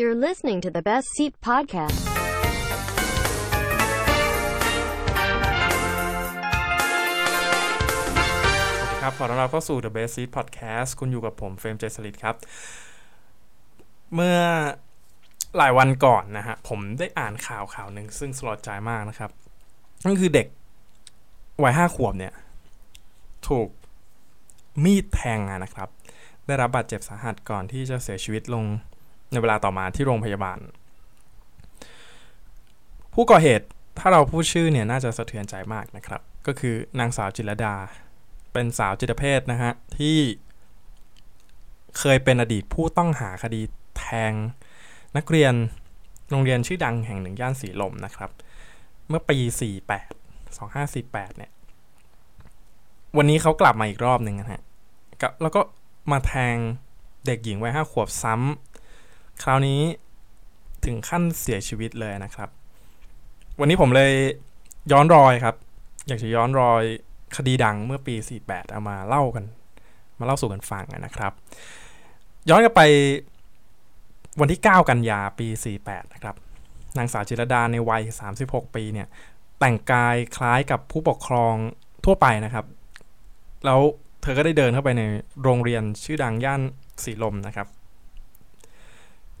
You're listening to the Best Seat Podcast. สวัสดีครับขอต้อนรับเข้าสู่ The Best Seat Podcast คุณอยู่กับผมเฟรมเจสลิดครับ เมื่อหลายวันก่อนนะฮะ ผมได้อ่านข่าวข่าวหนึ่งซึ่งสลดใจมากนะครับ นั่นคือเด็กวัยห้าขวบเนี่ย ถูกมีดแทงอะนะครับ ได้รับบาดเจ็บสาหัสก่อนที่จะเสียชีวิตลง ในเวลาต่อมาที่โรงพยาบาล ผู้ก่อเหตุถ้าเราพูดชื่อเนี่ยน่าจะสะเทือนใจมากนะครับ ก็คือนางสาวจิรดา เป็นสาวจิตเภทนะฮะที่เคยเป็นอดีตผู้ต้องหาคดีแทง นักเรียนโรงเรียนชื่อดังแห่งหนึ่งย่านสีลมนะครับ เมื่อปี 48 2548 เนี่ย วันนี้เขากลับมาอีกรอบหนึ่งนะฮะแล้วก็มาแทงเด็กหญิงวัยห้าขวบซ้ำ คราวนี้ถึงขั้นเสียชีวิตเลยนะครับ วันนี้ผมเลยย้อนรอยครับ อยากจะย้อนรอยคดีดังเมื่อปี 48 เอามาเล่ากัน มาเล่าสู่กันฟังนะครับ ย้อนกลับไปวันที่ 9 กันยาปี 48 นะครับ นางสาวจิรดาในวัย 36 ปีเนี่ย แต่งกายคล้ายกับผู้ปกครองทั่วไปนะครับ แล้วเธอก็ได้เดินเข้าไปในโรงเรียนชื่อดังย่านสีลมนะครับ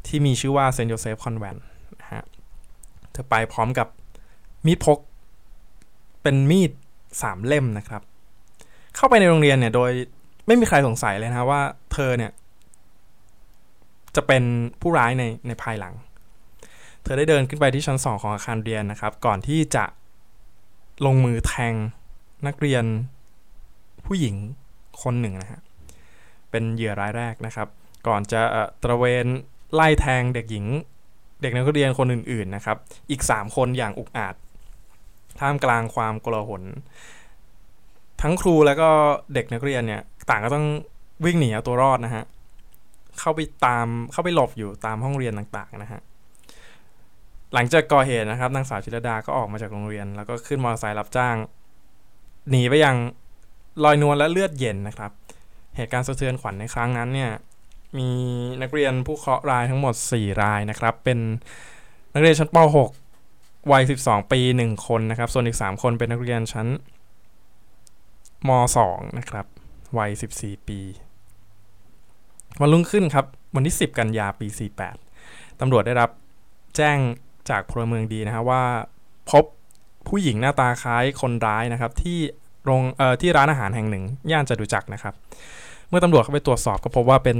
ที่มีชื่อว่าเซนต์โยเซฟคอนเวนต์นะฮะเธอไปพร้อมกับมีดพก เป็นมีดสามเล่มนะครับ เข้าไปในโรงเรียนเนี่ยโดยไม่มีใครสงสัยเลยนะว่าเธอเนี่ย จะเป็นผู้ร้ายในในภายหลัง เธอได้เดินขึ้นไปที่ชั้นสองของอาคารเรียนนะครับ ก่อนที่จะลงมือแทงนักเรียนผู้หญิงคนหนึ่งนะฮะเป็นเหยื่อรายแรกนะครับ ก่อนจะตระเวน ไล่แทงเด็กหญิง เด็กนักเรียนคนอื่นๆนะครับ อีก 3 คนอย่างอุกอาจ ท่ามกลางความกลาหลทั้งครูแล้วก็เด็กนักเรียนเนี่ย ต่างก็ต้องวิ่งหนีเอาตัวรอดนะฮะเข้าไปตามเข้าไปหลบอยู่ตามห้องเรียนต่างๆนะฮะหลังจากก่อเหตุนะครับนางสาวจิรดาก็ออกมาจากโรงเรียน แล้วก็ขึ้นมอเตอร์ไซค์รับจ้าง หนีไปยังลอยนวลและเลือดเย็นนะครับ เหตุการณ์สะเทือนขวัญในครั้งนั้นเนี่ย มีนักเรียนผู้เคราะห์รายทั้งหมด 4 รายนะครับ เป็นนักเรียนชั้นป .6 วัย 12 ปี 1 คนนะครับ ส่วนอีก 3 คนเป็นนักเรียนชั้นม .2 นะครับวัย 14 ปี วันรุ่งขึ้นครับ วันที่ 10 กันยาปี 48 ตำรวจได้รับแจ้งจากพลเมืองดีนะครับว่าพบผู้หญิงหน้าตาคล้ายคนร้ายนะครับ ที่โรงเอ่อที่ร้านอาหารแห่งหนึ่ง ย่านจตุจักรนะครับ เมื่อตำรวจเข้าไปตรวจสอบก็พบว่าเป็น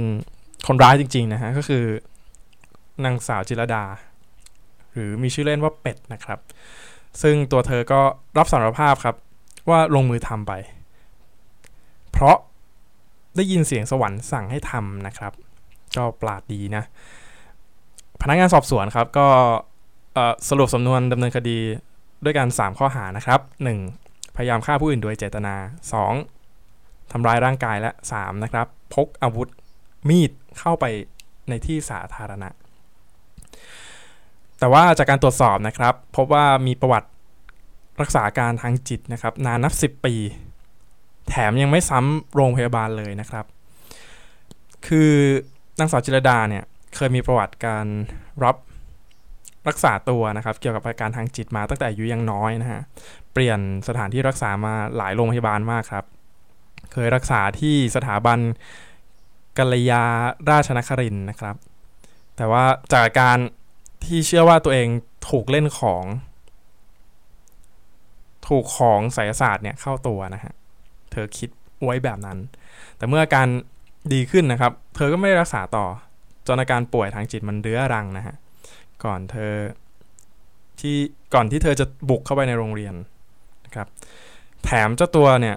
คนร้ายจริง ๆ นะฮะ ก็คือนางสาวจิรดา หรือมีชื่อเล่นว่าเป็ดนะครับ ซึ่งตัวเธอก็รับสารภาพครับ ว่าลงมือทำไป เพราะได้ยินเสียงสวรรค์สั่งให้ทำนะครับ ก็ปราดดีนะ พนักงานสอบสวนครับก็สรุปสำนวนดำเนินคดีด้วยการ3ข้อหานะครับ 1. พยายามฆ่าผู้อื่นโดยเจตนา 2. ทำร้ายร่างกายและ 3. นะครับ พกอาวุธ มีดเข้าไปในที่สาธารณะ แต่ว่าจากการตรวจสอบนะครับ พบว่ามีประวัติรักษาการทางจิตนะครับ นานนับ 10 ปี แถมยังไม่ซ้ำโรงพยาบาลเลยนะครับ คือนางสาวจิรดาเนี่ยเคยมีประวัติการรับรักษาตัวนะครับ เกี่ยวกับอาการทางจิตมาตั้งแต่อายุยังน้อยนะฮะเปลี่ยนสถานที่รักษามาหลายโรงพยาบาลมากครับ เคยรักษาที่สถาบัน กัลยาราชนครินนะครับ แต่ว่าจากการที่เชื่อว่าตัวเองถูกเล่นของ ถูกของไสยศาสตร์เนี่ยเข้าตัวนะฮะ เธอคิดไว้แบบนั้น แต่เมื่ออาการดีขึ้นนะครับ เธอก็ไม่ได้รักษาต่อ จนอาการป่วยทางจิตมันเรื้อรังนะฮะ ก่อนเธอที่ก่อนที่เธอจะบุกเข้าไปในโรงเรียนนะครับ แถมเจ้าตัวเนี่ย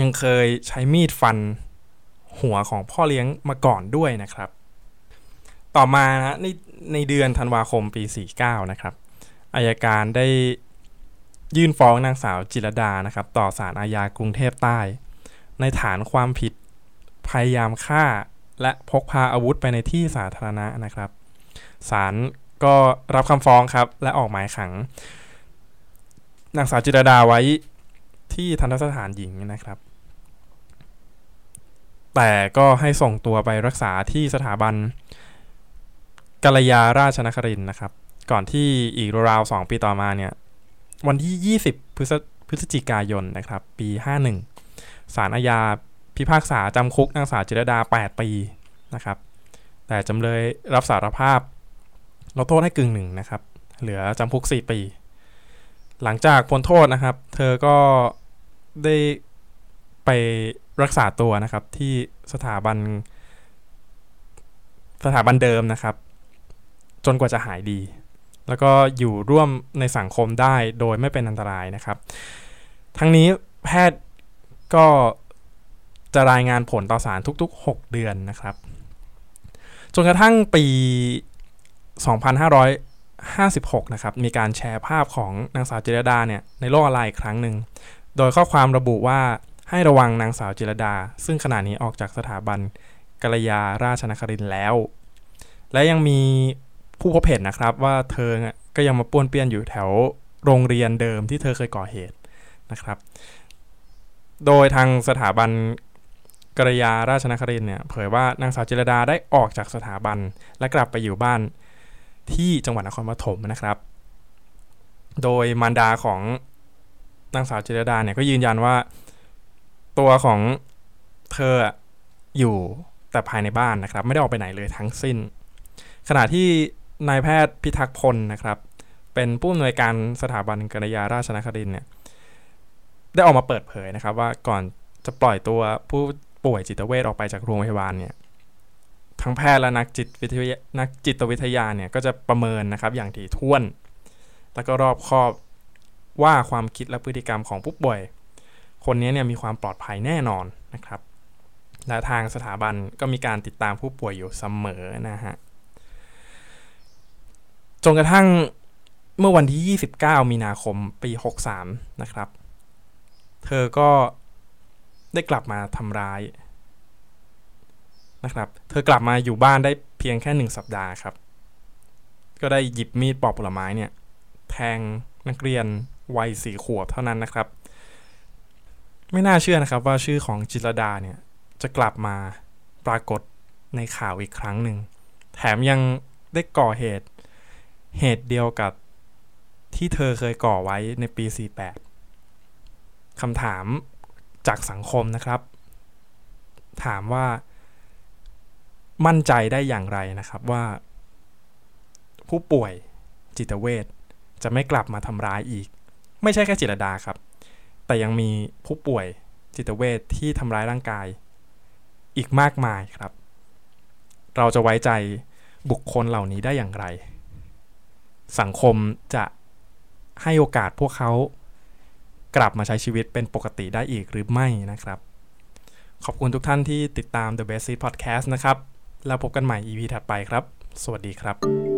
ยังเคยใช้มีดฟัน หัวของพ่อเลี้ยงมาก่อนด้วยนะครับ ต่อมานะในในเดือนธันวาคมปี 49 นะครับอายการได้ยื่นฟ้องนางสาวจิรดานะครับ ต่อศาลอาญากรุงเทพใต้ ในฐานความผิดพยายามฆ่าและพกพาอาวุธไปในที่สาธารณะนะครับศาลก็รับคำฟ้องครับ และออกหมายขัง นางสาวจิรดาไว้ที่ทันตสถานหญิงนะครับ แต่ก็ให้ส่งตัวไปรักษาที่สถาบันกัลยาราชนครินนะครับ ก่อนที่อีกราวสองปีต่อมาเนี่ยวันที่ 20พฤศพฤศจิกายนนะครับ ปี 51 ศาลอาญาพิพากษาจำคุกนางสาวจิรดา 8 ปีนะครับ แต่จำเลยรับสารภาพลดโทษให้กึ่งหนึ่งนะครับ เหลือจำคุก 4 ปี หลังจากพ้นโทษนะครับ เธอก็ได้ไป รักษาตัวนะครับที่สถาบัน สถาบันเดิมนะครับ จนกว่าจะหายดี แล้วก็อยู่ร่วมในสังคมได้โดยไม่เป็นอันตรายนะครับ ทั้งนี้แพทย์ก็จะรายงานผลต่อสารทุก ๆ 6 เดือนนะครับ จนกระทั่งปี 2556 นะครับ มีการแชร์ภาพของนางสาวจิรดาเนี่ยในโลกออนไลน์อีกครั้งหนึ่ง โดยข้อความระบุว่า ให้ระวังนางสาวจิรดา ซึ่งขณะนี้ออกจากสถาบันกัลยาราชนครินแล้ว และยังมีผู้พบเห็นนะครับว่าเธอก็ยังมาป้วนเปี้ยนอยู่แถวโรงเรียนเดิมที่เธอเคยก่อเหตุนะครับ โดยทางสถาบันกัลยาราชนครินเนี่ยเผยว่านางสาวจิรดาได้ออกจากสถาบันและกลับไปอยู่บ้านที่จังหวัดนครปฐมนะครับ โดยมารดาของนางสาวจิรดาเนี่ยก็ยืนยันว่า ตัวของเธออยู่แต่ภายในบ้านนะครับ ไม่ได้ออกไปไหนเลยทั้งสิ้น ขณะที่นายแพทย์พิทักษ์พลนะครับ เป็นผู้อำนวยการสถาบันกัลยาราชนครินทร์เนี่ยได้ออกมาเปิดเผยนะครับ ว่าก่อนจะปล่อยตัวผู้ป่วยจิตเวชออกไปจากโรงพยาบาลเนี่ยทั้งแพทย์และนักจิตวิทยานักจิตวิทยาเนี่ยก็จะประเมินนะครับอย่างถี่ถ้วน แล้วก็รอบคอบว่าความคิดและพฤติกรรมของผู้ป่วย คนนี้เนี่ยมีความปลอดภัยแน่นอนนะครับและทางสถาบันก็มีการติดตามผู้ป่วยอยู่เสมอนะฮะจนกระทั่งเมื่อวันที่ 29 มีนาคมปี 63 นะครับ เธอก็ได้กลับมาทำร้ายนะครับ เธอกลับมาอยู่บ้านได้เพียงแค่หนึ่งสัปดาห์ครับ ก็ได้หยิบมีดปอกผลไม้เนี่ย แทงนักเรียนวัยสี่ขวบเท่านั้นนะครับ ไม่น่าเชื่อนะครับว่าชื่อของจิรดาเนี่ยจะกลับมาปรากฏในข่าวอีกครั้งหนึ่ง แถมยังได้ก่อเหตุ เหตุเดียวกับที่เธอเคยก่อไว้ในปี 48 คำถามจากสังคมนะครับ ถามว่ามั่นใจได้อย่างไรนะครับว่า ผู้ป่วยจิตเวชจะไม่กลับมาทำร้ายอีก ไม่ใช่แค่จิตรดาครับ แต่ยังมีผู้ป่วยจิตเวชที่ทำร้ายร่างกาย อีกมากมายครับ เราจะไว้ใจบุคคลเหล่านี้ได้อย่างไร สังคมจะให้โอกาสพวกเขากลับมาใช้ชีวิตเป็นปกติได้อีกหรือไม่นะครับ ขอบคุณทุกท่านที่ติดตาม The Best Seed Podcast นะครับ แล้วพบกันใหม่ EP ถัดไปครับ สวัสดีครับ